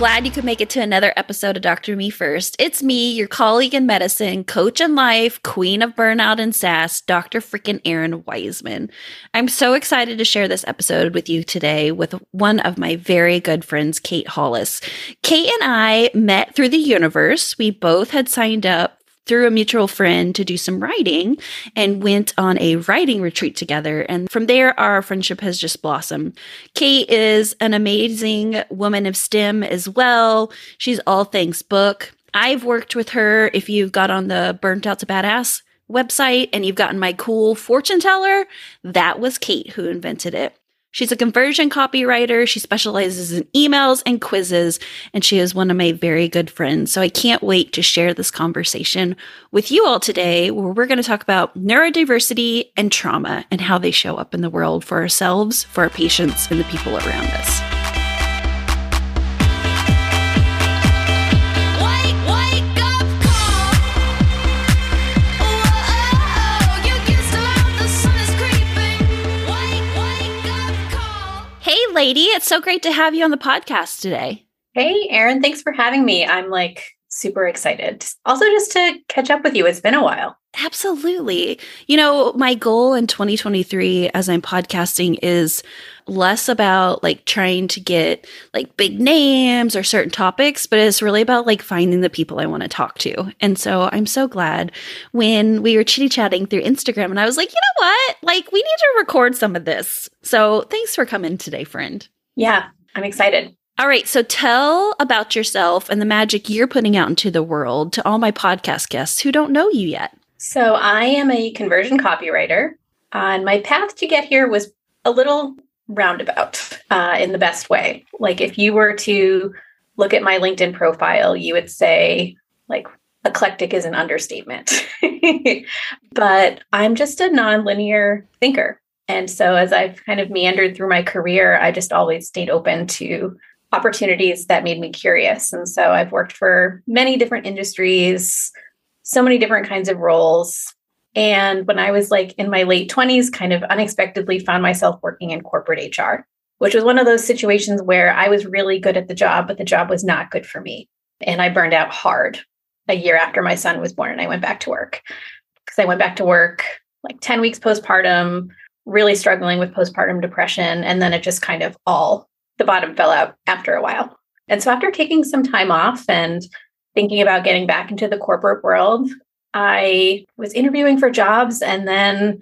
glad you could make it to another episode of Dr. Me First. It's me, your colleague in medicine, coach in life, queen of burnout and sass, Dr. freaking Erin Wiseman. I'm so excited to share this episode with you today with one of my very good friends, Kate Hollis. Kate and I met through the universe. We both had signed up through a mutual friend to do some writing and went on a writing retreat together. And from there, our friendship has just blossomed. Kate is an amazing woman of STEM as well. She's all things book. I've worked with her. If you've got on the Burnt Out to Badass website and you've gotten my cool fortune teller, that was Kate who invented it. She's a conversion copywriter. She specializes in emails and quizzes, and she is one of my very good friends. So I can't wait to share this conversation with you all today, where we're going to talk about neurodiversity and trauma and how they show up in the world for ourselves, for our patients, and the people around us. Lady. It's so great to have you on the podcast today. Hey, Erin. Thanks for having me. I'm like super excited. Also, just to catch up with you, it's been a while. Absolutely. You know, my goal in 2023 as I'm podcasting is less about like trying to get like big names or certain topics, but it's really about like finding the people I want to talk to. And so I'm so glad when we were chitty chatting through Instagram and I was like, you know what? Like, we need to record some of this. So thanks for coming today, friend. Yeah, I'm excited. All right. So tell about yourself and the magic you're putting out into the world to all my podcast guests who don't know you yet. So I am a conversion copywriter. Uh, and my path to get here was a little roundabout uh, in the best way. Like if you were to look at my LinkedIn profile, you would say, like, eclectic is an understatement. but I'm just a nonlinear thinker. And so as I've kind of meandered through my career, I just always stayed open to opportunities that made me curious. And so I've worked for many different industries, so many different kinds of roles. And when I was like in my late 20s, kind of unexpectedly found myself working in corporate HR, which was one of those situations where I was really good at the job, but the job was not good for me. And I burned out hard a year after my son was born and I went back to work. Because I went back to work like 10 weeks postpartum, really struggling with postpartum depression. And then it just kind of all the bottom fell out after a while. And so after taking some time off and thinking about getting back into the corporate world, I was interviewing for jobs and then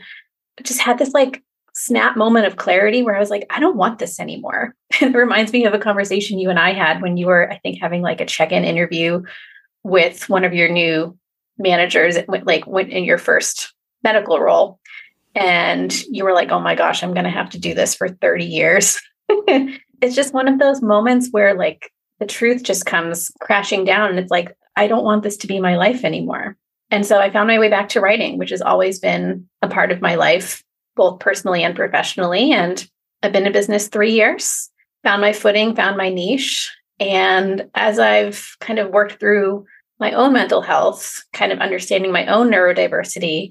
just had this like snap moment of clarity where I was like, I don't want this anymore. it reminds me of a conversation you and I had when you were, I think, having like a check in interview with one of your new managers, eh, like went in your first medical role. And you were like, oh my gosh, I'm going to have to do this for 30 years. it's just one of those moments where like the truth just comes crashing down and it's like i don't want this to be my life anymore and so i found my way back to writing which has always been a part of my life both personally and professionally and i've been in business three years found my footing found my niche and as i've kind of worked through my own mental health kind of understanding my own neurodiversity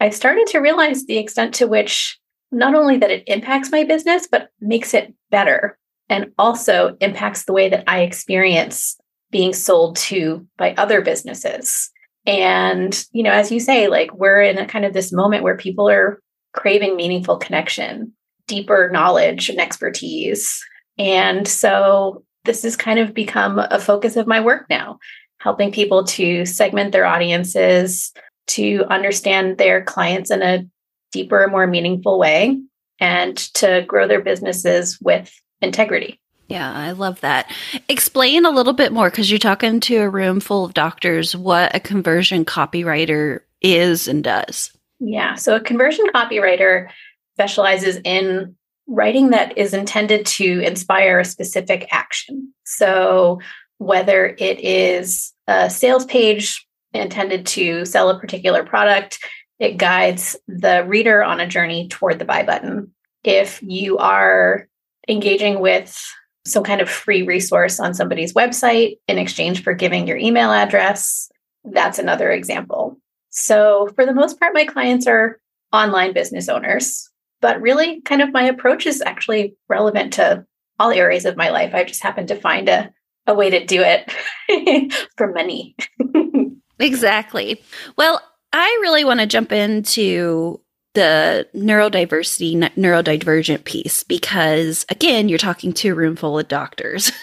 i started to realize the extent to which not only that it impacts my business but makes it better and also impacts the way that I experience being sold to by other businesses. And, you know, as you say, like we're in a kind of this moment where people are craving meaningful connection, deeper knowledge and expertise. And so this has kind of become a focus of my work now, helping people to segment their audiences, to understand their clients in a deeper, more meaningful way, and to grow their businesses with integrity. Yeah, I love that. Explain a little bit more because you're talking to a room full of doctors what a conversion copywriter is and does. Yeah, so a conversion copywriter specializes in writing that is intended to inspire a specific action. So, whether it is a sales page intended to sell a particular product, it guides the reader on a journey toward the buy button. If you are engaging with some kind of free resource on somebody's website in exchange for giving your email address. That's another example. So, for the most part, my clients are online business owners, but really, kind of my approach is actually relevant to all areas of my life. I just happen to find a, a way to do it for many. exactly. Well, I really want to jump into the neurodiversity, neurodivergent piece because, again, you're talking to a room full of doctors.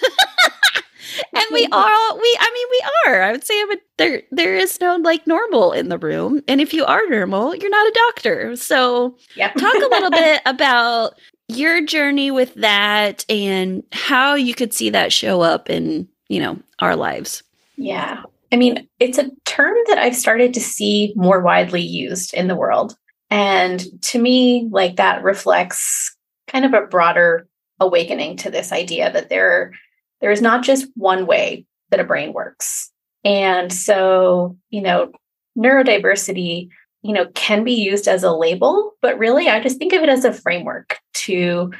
and we mm-hmm. are we i mean we are. I would say I would, there there is no like normal in the room. And if you are normal you're not a doctor. So yep. talk a little bit about your journey with that and how you could see that show up in you know our lives. Yeah. I mean it's a term that i've started to see more widely used in the world and to me like that reflects kind of a broader awakening to this idea that there there is not just one way that a brain works. And so, you know, neurodiversity, you know, can be used as a label, but really I just think of it as a framework to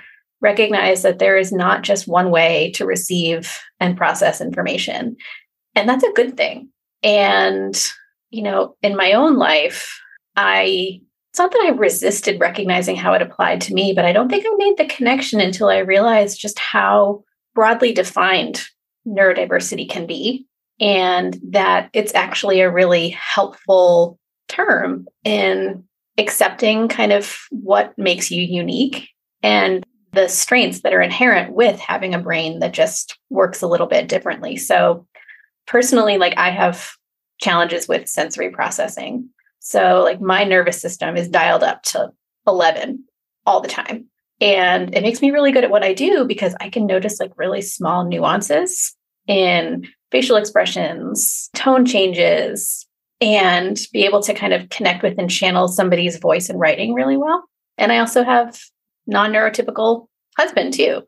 recognize that there is not just one way to receive and process information. And that's a good thing. And, you know, in my own life, I it's not that I resisted recognizing how it applied to me, but I don't think I made the connection until I realized just how broadly defined neurodiversity can be, and that it's actually a really helpful term in accepting kind of what makes you unique and the strengths that are inherent with having a brain that just works a little bit differently. So, personally, like I have challenges with sensory processing. So, like my nervous system is dialed up to 11 all the time. And it makes me really good at what I do because I can notice like really small nuances in facial expressions, tone changes, and be able to kind of connect with and channel somebody's voice and writing really well. And I also have non neurotypical husband too,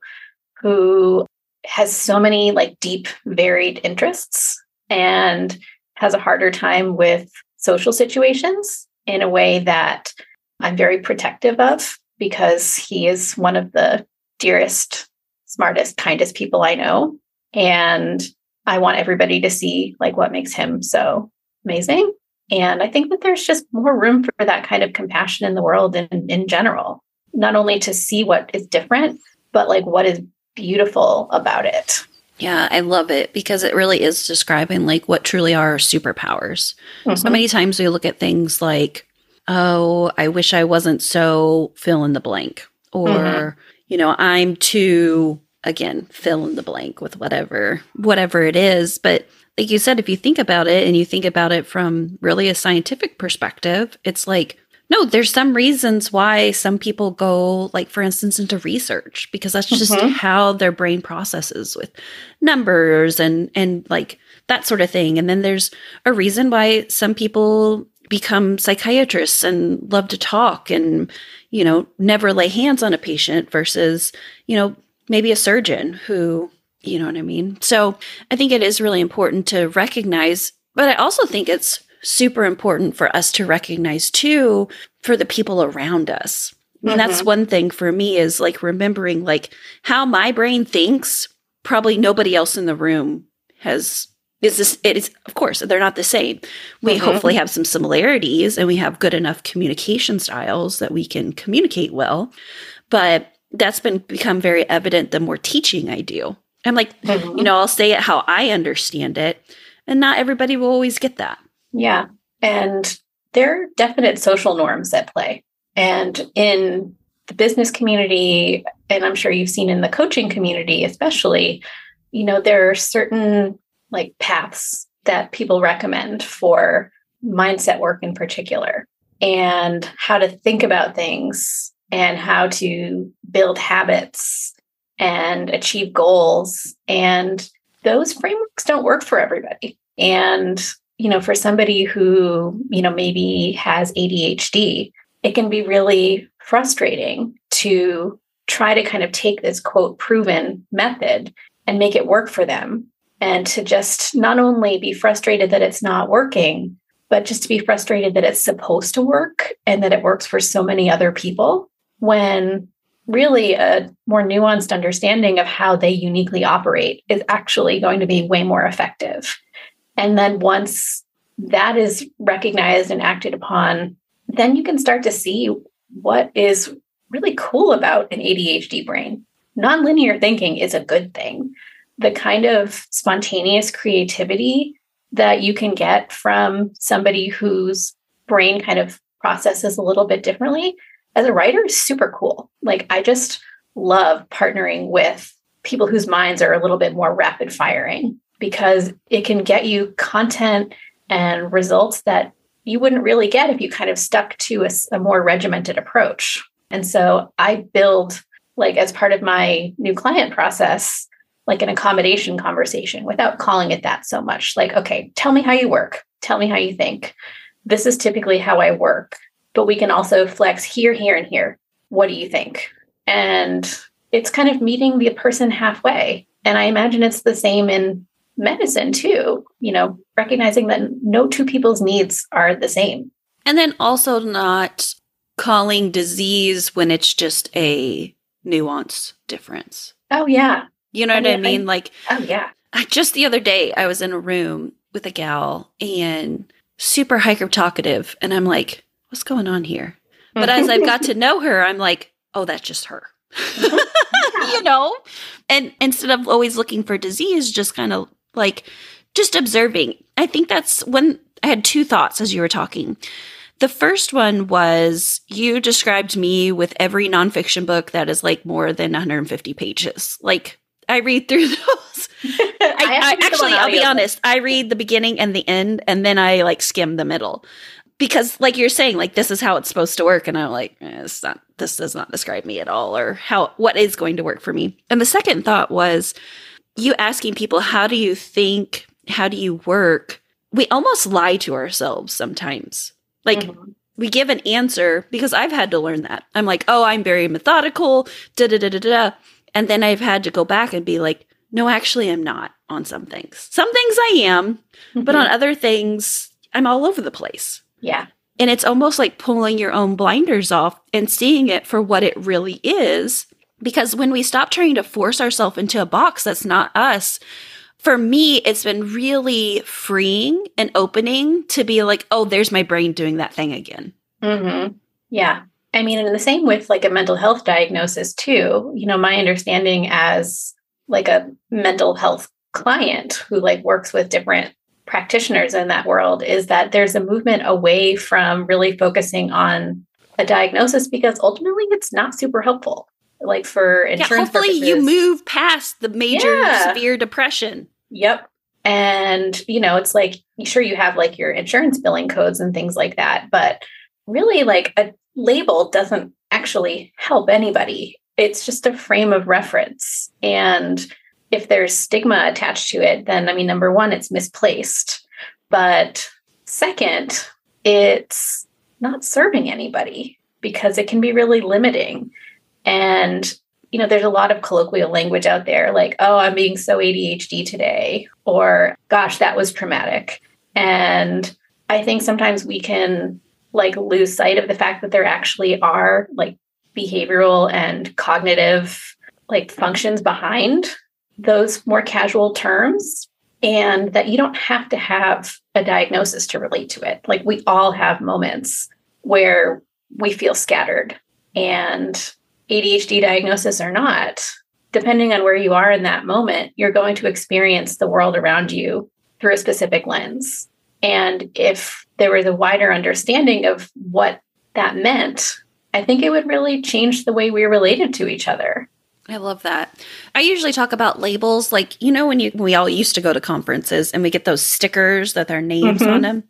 who has so many like deep, varied interests and has a harder time with social situations in a way that I'm very protective of because he is one of the dearest, smartest, kindest people I know. And I want everybody to see like what makes him so amazing. And I think that there's just more room for that kind of compassion in the world in, in general, not only to see what is different, but like what is beautiful about it. Yeah, I love it because it really is describing like what truly are superpowers. Mm-hmm. So many times we look at things like oh, I wish I wasn't so fill in the blank. Or, mm-hmm. you know, I'm too, again, fill in the blank with whatever, whatever it is. But like you said, if you think about it and you think about it from really a scientific perspective, it's like, no, there's some reasons why some people go, like, for instance, into research because that's just mm-hmm. how their brain processes with numbers and, and like that sort of thing. And then there's a reason why some people become psychiatrists and love to talk and you know never lay hands on a patient versus you know maybe a surgeon who you know what i mean so i think it is really important to recognize but i also think it's super important for us to recognize too for the people around us I mean, mm-hmm. that's one thing for me is like remembering like how my brain thinks probably nobody else in the room has is this it is of course they're not the same we mm-hmm. hopefully have some similarities and we have good enough communication styles that we can communicate well but that's been become very evident the more teaching i do i'm like mm-hmm. you know i'll say it how i understand it and not everybody will always get that yeah. And there are definite social norms at play. And in the business community and i'm sure you've seen in the coaching community especially you know there are certain like paths that people recommend for mindset work in particular and how to think about things and how to build habits and achieve goals. And those frameworks don't work for everybody. And you know for somebody who you know maybe has ADHD it can be really frustrating to try to kind of take this quote proven method and make it work for them and to just not only be frustrated that it's not working, but just to be frustrated that it's supposed to work and that it works for so many other people when really a more nuanced understanding of how they uniquely operate is actually going to be way more effective. And then once that is recognized and acted upon, then you can start to see what is really cool about an ADHD brain. Nonlinear thinking is a good thing the kind of spontaneous creativity that you can get from somebody whose brain kind of processes a little bit differently as a writer is super cool. Like I just love partnering with people whose minds are a little bit more rapid firing because it can get you content and results that you wouldn't really get if you kind of stuck to a, a more regimented approach. And so I build like as part of my new client process like an accommodation conversation without calling it that so much. Like, okay, tell me how you work. Tell me how you think. This is typically how I work, but we can also flex here, here, and here. What do you think? And it's kind of meeting the person halfway. And I imagine it's the same in medicine too, you know, recognizing that no two people's needs are the same. And then also not calling disease when it's just a nuance difference. Oh, yeah. You know I what mean, I mean? I, like, oh yeah. I, just the other day, I was in a room with a gal and super hyper talkative, and I'm like, what's going on here? But as I've got to know her, I'm like, oh, that's just her. you know? And instead of always looking for disease, just kind of like just observing. I think that's when I had two thoughts as you were talking. The first one was you described me with every nonfiction book that is like more than 150 pages. Like I read through those. I, I, I actually, I'll be honest. I read the beginning and the end, and then I like skim the middle because, like you're saying, like this is how it's supposed to work, and I'm like, eh, it's not. This does not describe me at all, or how what is going to work for me. And the second thought was you asking people, how do you think? How do you work? We almost lie to ourselves sometimes. Like mm-hmm. we give an answer because I've had to learn that. I'm like, oh, I'm very methodical. Da da da da da and then I've had to go back and be like, no, actually, I'm not on some things. Some things I am, mm-hmm. but on mm-hmm. other things, I'm all over the place. Yeah. And it's almost like pulling your own blinders off and seeing it for what it really is. Because when we stop trying to force ourselves into a box that's not us, for me, it's been really freeing and opening to be like, oh, there's my brain doing that thing again. Mm-hmm. Yeah. I mean, and the same with like a mental health diagnosis too. You know, my understanding as like a mental health client who like works with different practitioners in that world is that there's a movement away from really focusing on a diagnosis because ultimately it's not super helpful. Like for insurance, yeah, hopefully purposes. you move past the major yeah. severe depression. Yep. And you know, it's like sure you have like your insurance billing codes and things like that, but really like a label doesn't actually help anybody. It's just a frame of reference. And if there's stigma attached to it, then I mean, number one, it's misplaced. But second, it's not serving anybody because it can be really limiting. And, you know, there's a lot of colloquial language out there like, oh, I'm being so ADHD today, or gosh, that was traumatic. And I think sometimes we can like lose sight of the fact that there actually are like behavioral and cognitive like functions behind those more casual terms and that you don't have to have a diagnosis to relate to it like we all have moments where we feel scattered and ADHD diagnosis or not depending on where you are in that moment you're going to experience the world around you through a specific lens and if there was a wider understanding of what that meant, I think it would really change the way we related to each other. I love that. I usually talk about labels like you know when you we all used to go to conferences and we get those stickers that their names mm-hmm. on them.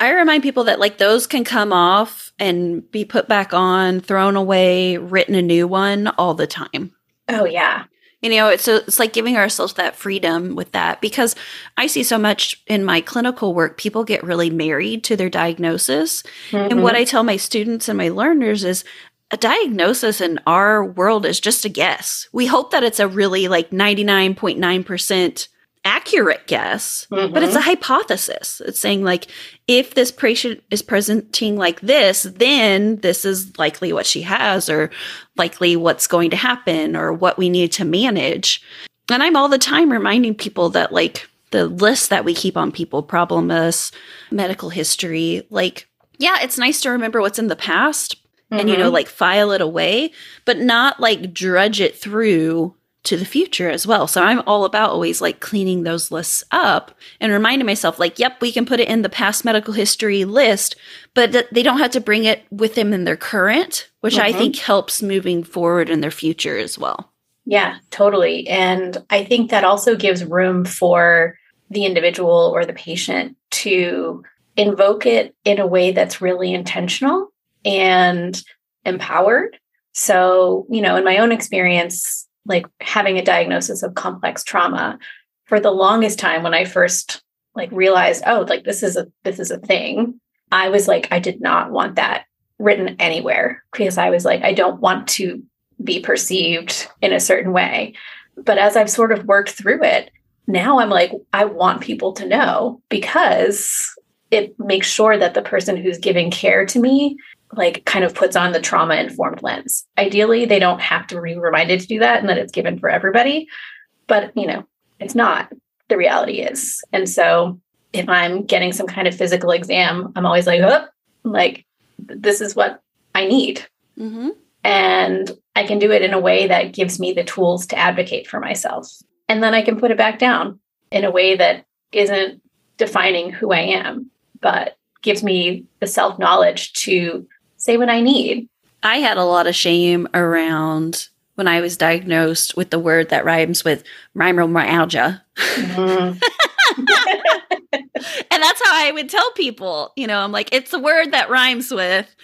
I remind people that like those can come off and be put back on, thrown away, written a new one all the time. Oh yeah. You know, it's so it's like giving ourselves that freedom with that because I see so much in my clinical work, people get really married to their diagnosis. Mm-hmm. And what mm-hmm. I tell my students and my learners is a diagnosis in our world is just a guess. We hope that it's a really like 99.9% accurate guess, mm-hmm. but it's a mm-hmm. hypothesis. It's saying like if this patient is presenting like this, then this is likely what she has or likely what's going to happen or what we need to manage. And I'm all the time reminding people that like the list that we keep on people, problem list, medical history, like yeah, it's nice to remember what's in the past mm-hmm. and you know mm-hmm. like file it away, but not like drudge it through to the future as well. So I'm all about always like cleaning those lists up and reminding myself, like, yep, we can put it in the past medical history list, but th- they don't have to bring it with them in their current, which mm-hmm. I think helps moving forward in their future as well. Yeah, totally. And I think that also gives room for the individual or the patient to invoke it in a way that's really intentional and empowered. So, you know, in my own experience, like having a diagnosis of complex trauma for the longest time when I first like realized, oh, like this is a this is a thing. I was like, I did not want that written anywhere because I was like, I don't want to be perceived in a certain way. But as I've sort of worked through it, now I'm like, I want people to know because it makes sure that the person who's giving care to me like kind of puts on the trauma informed lens. Ideally, they don't have to be reminded to do that and that it's given for everybody, but you know, it's not. The reality is. And so if I'm getting some kind of physical exam, I'm always like, oh, like this is what I need. Mm-hmm. And I can do it in a way that gives me the tools to advocate for myself. And then I can put it back down in a way that isn't defining who I am, but gives me the self knowledge to say what I need. I had a lot of shame around when I was diagnosed with the word that rhymes with fibromyalgia. Mm-hmm. and that's how I would tell people, you know, I'm like, it's a word that rhymes with.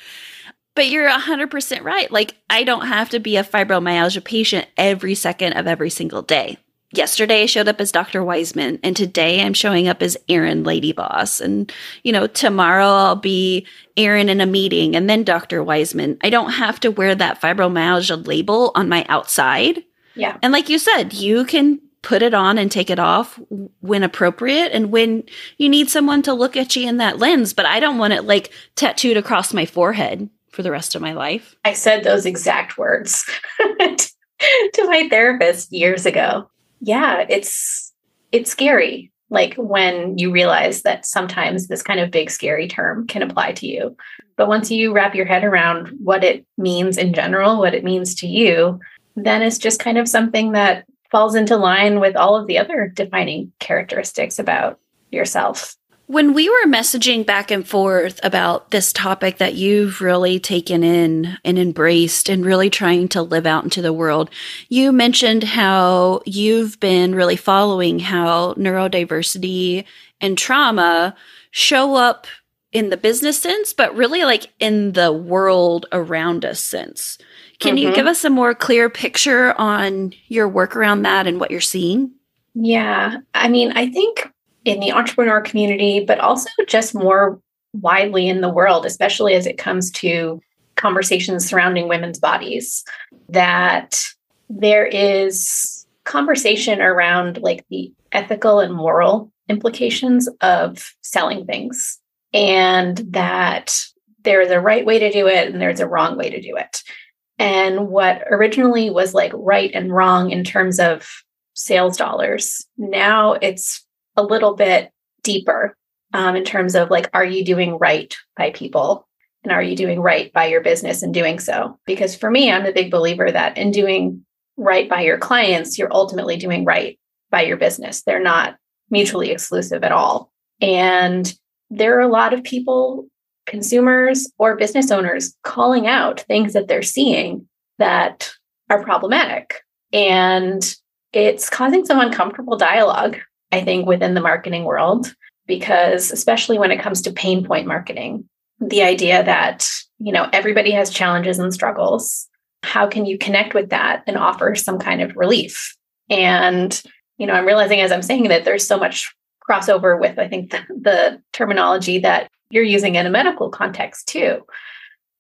But you're 100% right. Like, I don't have to be a fibromyalgia patient every second of every single day yesterday I showed up as Dr. Wiseman and today I'm showing up as Erin Lady Boss. And, you know, tomorrow I'll be Erin in a meeting and then Dr. Wiseman. I don't have to wear that fibromyalgia label on my outside. Yeah. And like you said, you can put it on and take it off when appropriate and when you need someone to look at you in that lens. But I don't want it like tattooed across my forehead for the rest of my life. I said those exact words to my therapist years ago yeah, it's it's scary like when you realize that sometimes this kind of big scary term can apply to you. But once you wrap your head around what it means in general, what it means to you, then it's just kind of something that falls into line with all of the other defining characteristics about yourself. When we were messaging back and forth about this topic that you've really taken in and embraced and really trying to live out into the world, you mentioned how you've been really following how neurodiversity and trauma show up in the business sense, but really like in the world around us sense. Can mm-hmm. you give us a more clear picture on your work around that and what you're seeing? Yeah. I mean, I think in the entrepreneur community, but also just more widely in the world, especially as it comes to conversations surrounding women's bodies, that there is conversation around like the ethical and moral implications of selling things, and that there's a right way to do it and there's a wrong way to do it. And what originally was like right and wrong in terms of sales dollars, now it's a little bit deeper um, in terms of like, are you doing right by people? And are you doing right by your business in doing so? Because for me, I'm a big believer that in doing right by your clients, you're ultimately doing right by your business. They're not mutually exclusive at all. And there are a lot of people, consumers or business owners, calling out things that they're seeing that are problematic. And it's causing some uncomfortable dialogue I think, within the marketing world, because especially when it comes to pain point marketing, the idea that, you know, everybody has challenges and struggles. How can you connect with that and offer some kind of relief? And, you know, I'm realizing as I'm saying that there's so much crossover with, I think, the, the terminology that you're using in a medical context too.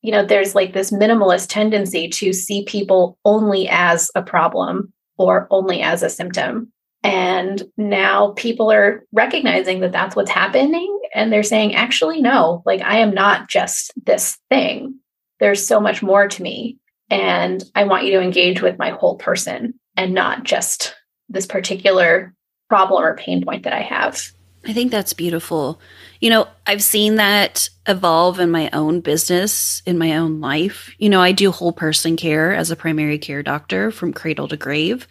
You know, there's like this minimalist tendency to see people only as a problem or only as a symptom and now people are recognizing that that's what's happening. And they're saying, actually, no, like I am not just this thing. There's so much more to me. And I want you to engage with my whole person and not just this particular problem or pain point that I have. I think that's beautiful. You know, I've seen that evolve in my own business, in my own life. You know, I do whole person care as a primary care doctor from cradle to grave.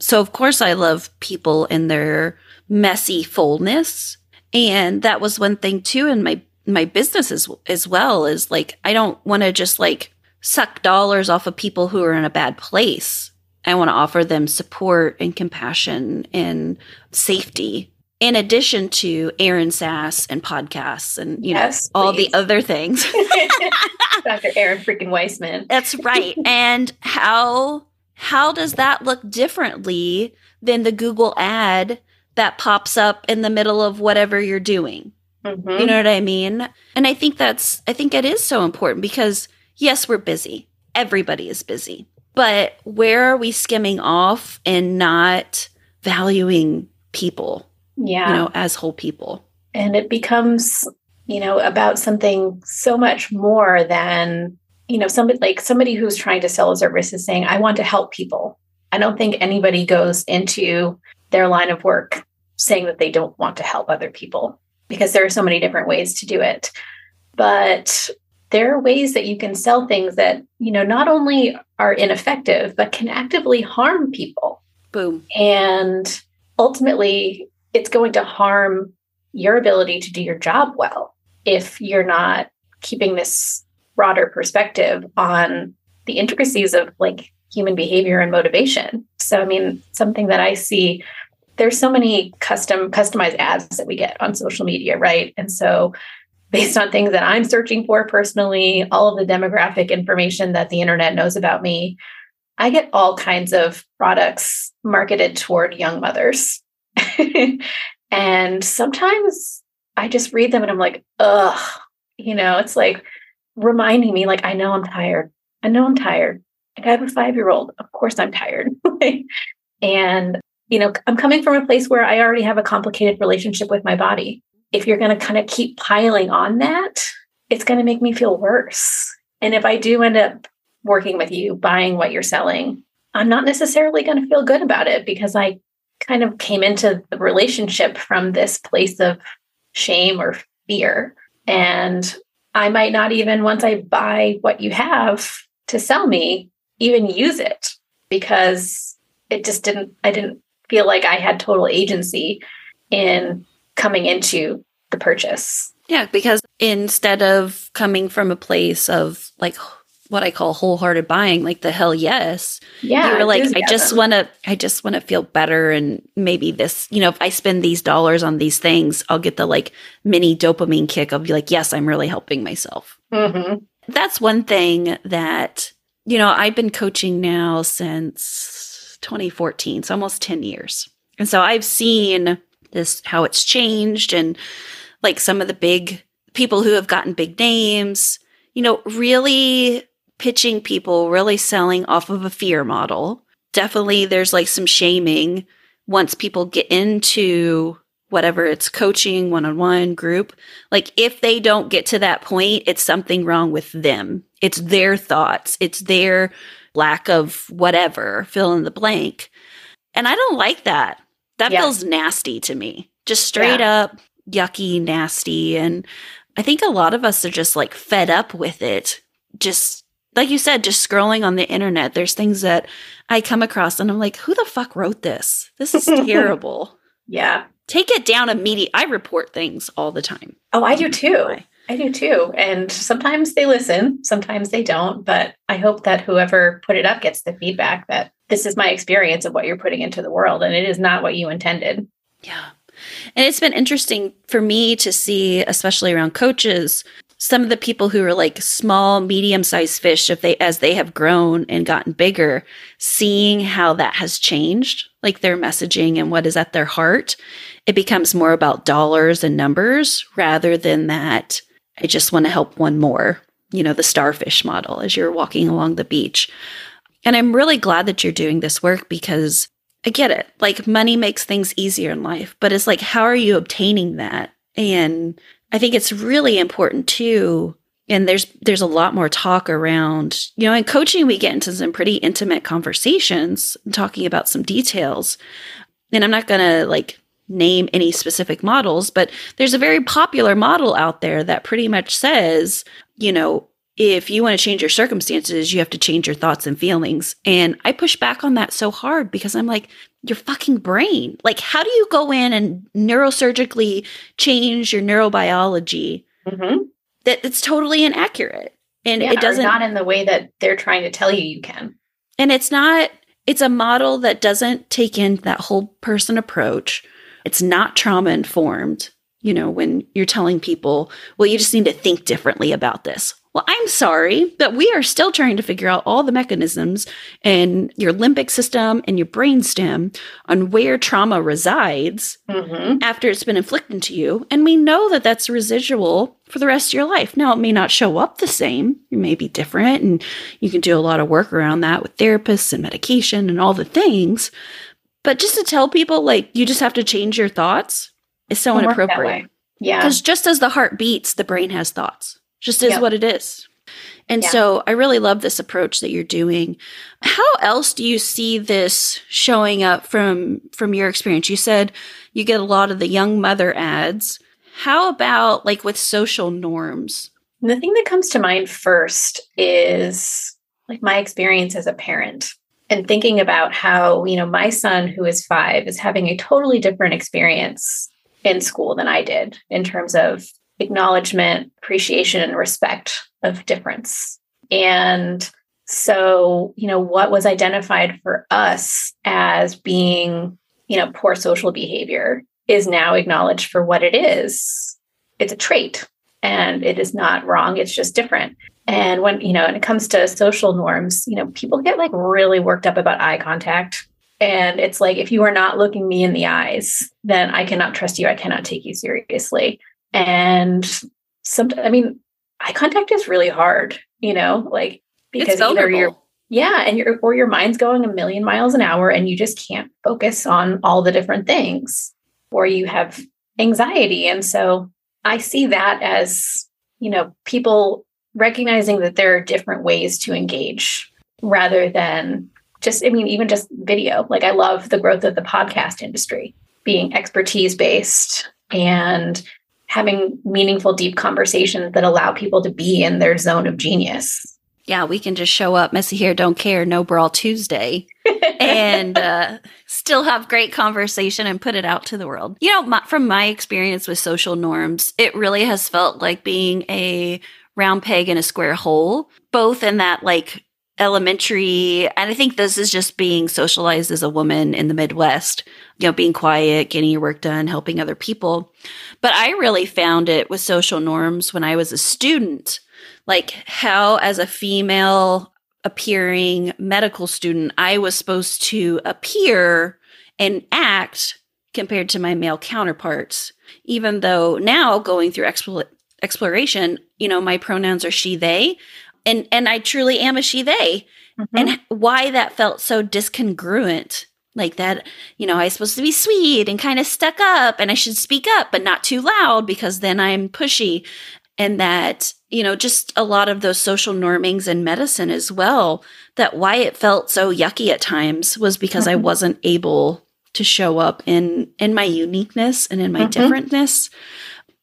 So, of course, I love people in their messy fullness. And that was one thing too in my my business as, as well is like I don't want to just like suck dollars off of people who are in a bad place. I want to offer them support and compassion and safety in addition to Erin Sass and podcasts and you yes, know all the other things. Dr. Erin freaking Wiseman. That's right. and how how does that look differently than the Google ad that pops up in the middle of whatever you're doing? Mm-hmm. You know what I mean? And I think that's I think it is so important because yes, we're busy. Everybody is busy. But where are we skimming off and not valuing people? Yeah. You know, as whole people. And it becomes, you know, about something so much more than, you know, somebody like somebody who's trying to sell a service is saying, I want to help people. I don't think anybody goes into their line of work saying that they don't want to help other people because there are so many different ways to do it. But there are ways that you can sell things that, you know, not only are ineffective, but can actively harm people. Boom. And ultimately, it's going to harm your ability to do your job well if you're not keeping this broader perspective on the intricacies of like human behavior and motivation. So, I mean, something that I see there's so many custom customized ads that we get on social media, right? And so based on things that I'm searching for personally, all of the demographic information that the internet knows about me, I get all kinds of products marketed toward young mothers. and sometimes I just read them and I'm like, ugh, you know, it's like reminding me, like, I know I'm tired. I know I'm tired. Like, I have a five year old. Of course I'm tired. and you know, I'm coming from a place where I already have a complicated relationship with my body. If you're going to kind of keep piling on that, it's going to make me feel worse. And if I do end up working with you, buying what you're selling, I'm not necessarily going to feel good about it because I kind of came into the relationship from this place of shame or fear. And I might not even, once I buy what you have to sell me, even use it because it just didn't, I didn't feel like I had total agency in coming into the purchase. Yeah, because instead of coming from a place of like what I call wholehearted buying, like the hell yes. Yeah. You were like, I just want to, I just want to feel better. And maybe this, you know, if I spend these dollars on these things, I'll get the like mini dopamine kick. I'll be like, yes, I'm really helping myself. Mm-hmm. That's one thing that, you know, I've been coaching now since 2014, so almost 10 years. And so I've seen this, how it's changed and like some of the big people who have gotten big names, you know, really pitching people, really selling off of a fear model. Definitely there's like some shaming once people get into whatever it's coaching, one on one, group. Like if they don't get to that point, it's something wrong with them. It's their thoughts, it's their lack of whatever, fill in the blank. And I don't like that. That yeah. feels nasty to me. Just straight yeah. up yucky, nasty. And I think a lot of us are just like fed up with it. Just like you said, just scrolling on the internet. There's things that I come across and I'm like, who the fuck wrote this? This is terrible. yeah. Take it down immediately. I report things all the time. Oh, I do too. I do too. And sometimes they listen, sometimes they don't. But I hope that whoever put it up gets the feedback that this is my experience of what you're putting into the world and it is not what you intended. Yeah. And it's been interesting for me to see, especially around coaches, some of the people who are like small, medium sized fish, if they, as they have grown and gotten bigger, seeing how that has changed, like their messaging and what is at their heart, it becomes more about dollars and numbers rather than that I just want to help one more, you know, the starfish model as you're walking along the beach. And I'm really glad that you're doing this work because I get it. Like money makes things easier in life, but it's like, how are you obtaining that? And I think it's really important too. And there's there's a lot more talk around, you know, in coaching we get into some pretty intimate conversations talking about some details. And I'm not gonna like name any specific models, but there's a very popular model out there that pretty much says, you know, if you want to change your circumstances, you have to change your thoughts and feelings. And I push back on that so hard because I'm like, your fucking brain. Like, how do you go in and neurosurgically change your neurobiology? Mm-hmm. That it's totally inaccurate. And yeah, it doesn't not in the way that they're trying to tell you you can. And it's not, it's a model that doesn't take in that whole person approach. It's not trauma informed. You know, when you're telling people, well, you just need to think differently about this. Well, I'm sorry, but we are still trying to figure out all the mechanisms in your limbic system and your brainstem on where trauma resides mm-hmm. after it's been inflicted to you. And we know that that's residual for the rest of your life. Now, it may not show up the same, it may be different, and you can do a lot of work around that with therapists and medication and all the things. But just to tell people, like, you just have to change your thoughts is so inappropriate. Yeah. Because just as the heart beats, the brain has thoughts just is yep. what it is. And yeah. so I really love this approach that you're doing. How else do you see this showing up from from your experience? You said you get a lot of the young mother ads. How about like with social norms? The thing that comes to mind first is like my experience as a parent and thinking about how, you know, my son who is 5 is having a totally different experience in school than I did in terms of acknowledgement, appreciation, and respect of difference. And so, you know, what was identified for us as being, you know, poor social behavior is now acknowledged for what it is. It's a trait and it is not wrong, it's just different. And when, you know, when it comes to social norms, you know, people get like really worked up about eye contact. And it's like, if you are not looking me in the eyes, then I cannot trust you. I cannot take you seriously. And some, I mean, eye contact is really hard, you know, like because either you're, yeah, and your or your mind's going a million miles an hour and you just can't focus on all the different things, or you have anxiety. And so I see that as, you know, people recognizing that there are different ways to engage rather than just, I mean, even just video. Like I love the growth of the podcast industry being expertise based and having meaningful, deep conversations that allow people to be in their zone of genius. Yeah, we can just show up, messy hair, don't care, no brawl Tuesday, and uh, still have great conversation and put it out to the world. You know, my, from my experience with social norms, it really has felt like being a round peg in a square hole, both in that like elementary and i think this is just being socialized as a woman in the midwest you know being quiet getting your work done helping other people but i really found it with social norms when i was a student like how as a female appearing medical student i was supposed to appear and act compared to my male counterparts even though now going through exploration you know my pronouns are she they and and I truly am a she they. Mm-hmm. And why that felt so discongruent. Like that, you know, I was supposed to be sweet and kind of stuck up and I should speak up, but not too loud because then I'm pushy. And that, you know, just a lot of those social normings in medicine as well, that why it felt so yucky at times was because mm-hmm. I wasn't able to show up in in my uniqueness and in my mm-hmm. differentness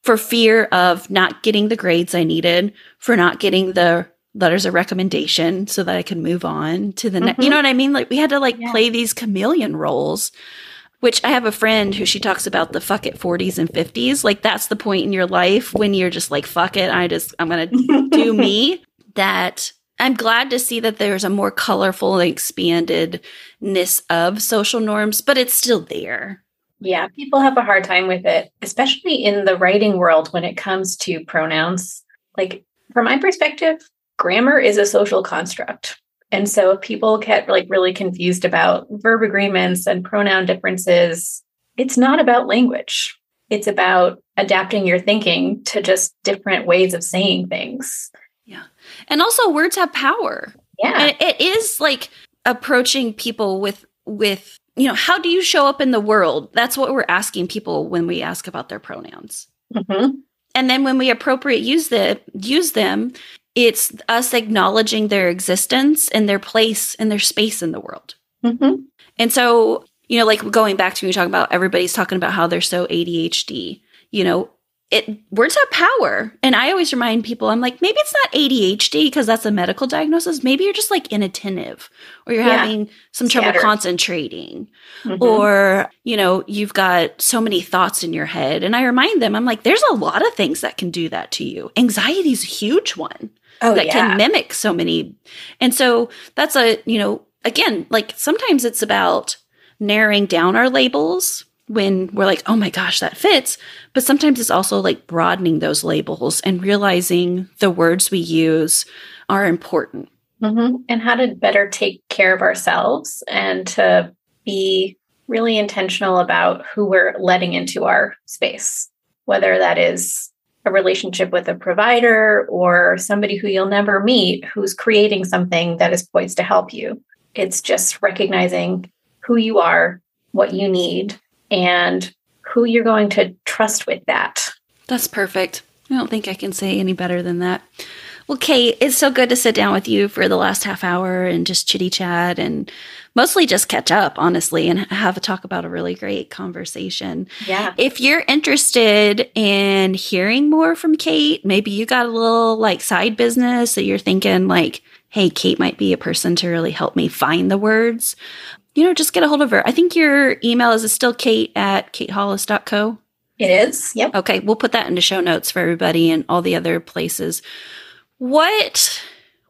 for fear of not getting the grades I needed, for not getting the letters of recommendation so that I can move on to the mm-hmm. next. You know what I mean? Like we had to like yeah. play these chameleon roles. Which I have a friend who she talks about the fuck it 40s and 50s. Like that's the point in your life when you're just like fuck it, I just I'm gonna do me. That I'm glad to see that there's a more colorful and expandedness of social norms, but it's still there. Yeah, people have a hard time with it, especially in the writing world when it comes to pronouns. Like, from my perspective, grammar is a social construct. And so if people get like really confused about verb agreements and pronoun differences. It's not about language. It's about adapting your thinking to just different ways of saying things. Yeah. And also words have power. Yeah. And it is like approaching people with with you know, how do you show up in the world? That's what we're asking people when we ask about their pronouns. Mm-hmm. And then when we appropriate use the use them, it's us acknowledging their existence and their place and their space in the world. Mm-hmm. And so, You know, like going back to when you're talking about everybody's talking about how they're so ADHD. You know, it words have power. And I always remind people, I'm like, maybe it's not ADHD because that's a medical diagnosis. Maybe you're just like inattentive or you're Yeah. having some Scattered. trouble concentrating Mhm. or, you know, you've got so many thoughts in your head. And I remind them, I'm like, there's a lot of things that can do that to you. Anxiety is a huge one oh, that yeah. can mimic so many. And so that's a, you know, again, like sometimes it's about narrowing down our labels when we're like, oh my gosh, that fits. But sometimes it's also like broadening those labels and realizing the words we use are important. Mhm. And how to better take care of ourselves and to be really intentional about who we're letting into our space, whether that is a relationship with a provider or somebody who you'll never meet who's creating something that is poised to help you. It's just recognizing who you are, what you need, and who you're going to trust with that. That's perfect. I don't think I can say any better than that. Well, Kate, it's so good to sit down with you for the last half hour and just chitty chat and mostly just catch up, honestly, and have a talk about a really great conversation. Yeah. If you're interested in hearing more from Kate, maybe you got a little like side business that you're thinking like, hey, Kate might be a person to really help me find the words. You know, just get a hold of her. I think your email is still kate at katehollis.co. It is. Yep. Okay, we'll put that into show notes for everybody and all the other places. What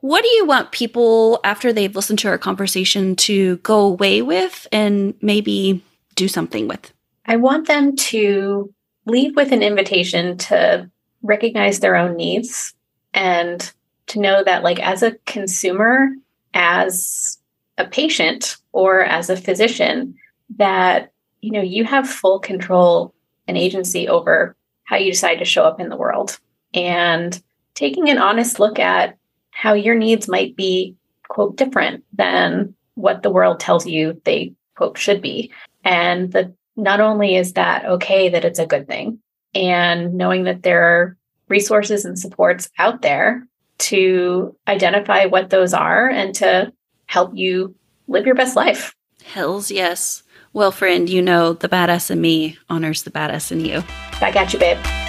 what do you want people after they've listened to our conversation to go away with and maybe do something with? I want them to leave with an invitation to recognize their own needs and to know that, like, as a consumer, as a patient, or as a physician, that, you know, you have full control and agency over how you decide to show up in the world. And taking an honest look at how your needs might be, quote, different than what the world tells you they, quote, should be. And that not only is that okay that it's a good thing and knowing that there are resources and supports out there to identify what those are and to help you live your best life Hells yes. Well, friend, you know the badass in me honors the badass in you. back at you babe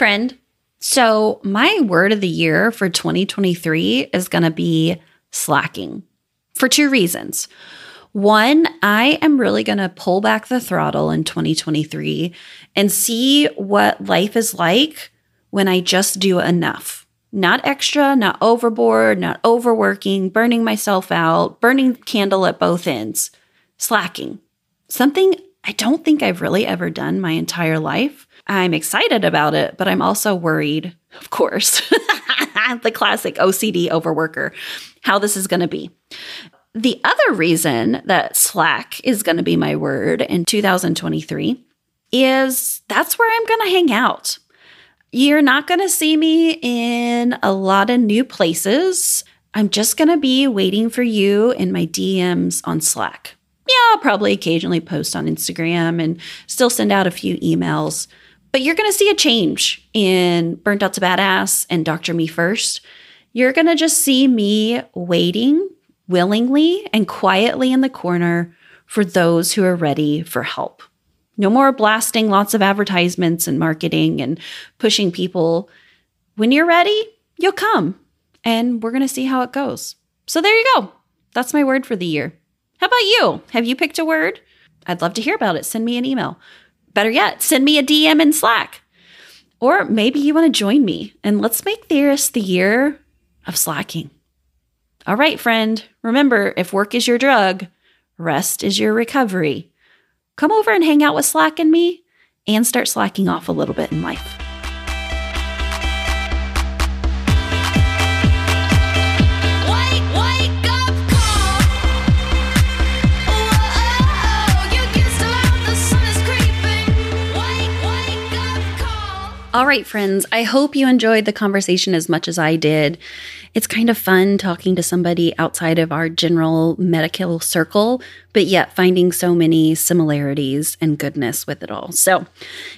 friend. So, my word of the year for 2023 is going to be slacking for two reasons. One, I am really going to pull back the throttle in 2023 and see what life is like when I just do enough. Not extra, not overboard, not overworking, burning myself out, burning candle at both ends, slacking. Something I don't think I've really ever done my entire life. I'm excited about it, but I'm also worried, of course. the classic OCD overworker, how this is going to be. The other reason that slack is going to be my word in 2023 is that's where I'm going to hang out. You're not going to see me in a lot of new places. I'm just going to be waiting for you in my DMs on Slack. Yeah, I'll probably occasionally post on Instagram and still send out a few emails. But you're going to see a change in Burnt Out to Badass and Dr. Me First. You're going to just see me waiting willingly and quietly in the corner for those who are ready for help. No more blasting lots of advertisements and marketing and pushing people. When you're ready, you'll come and we're going to see how it goes. So there you go. That's my word for the year. How about you? Have you picked a word? I'd love to hear about it. Send me an email. Better yet, send me a DM in Slack. Or maybe you want to join me and let's make this the year of slacking. All right, friend. Remember, if work is your drug, rest is your recovery. Come over and hang out with Slack and me and start slacking off a little bit in life. All right, friends, I hope you enjoyed the conversation as much as I did. It's kind of fun talking to somebody outside of our general medical circle, but yet finding so many similarities and goodness with it all. So,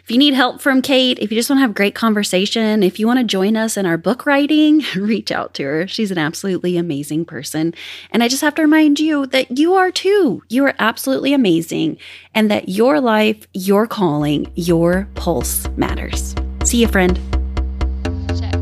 if you need help from Kate, if you just want to have great conversation, if you want to join us in our book writing, reach out to her. She's an absolutely amazing person. And I just have to remind you that you are too. You are absolutely amazing, and that your life, your calling, your pulse matters. See you, friend. Check.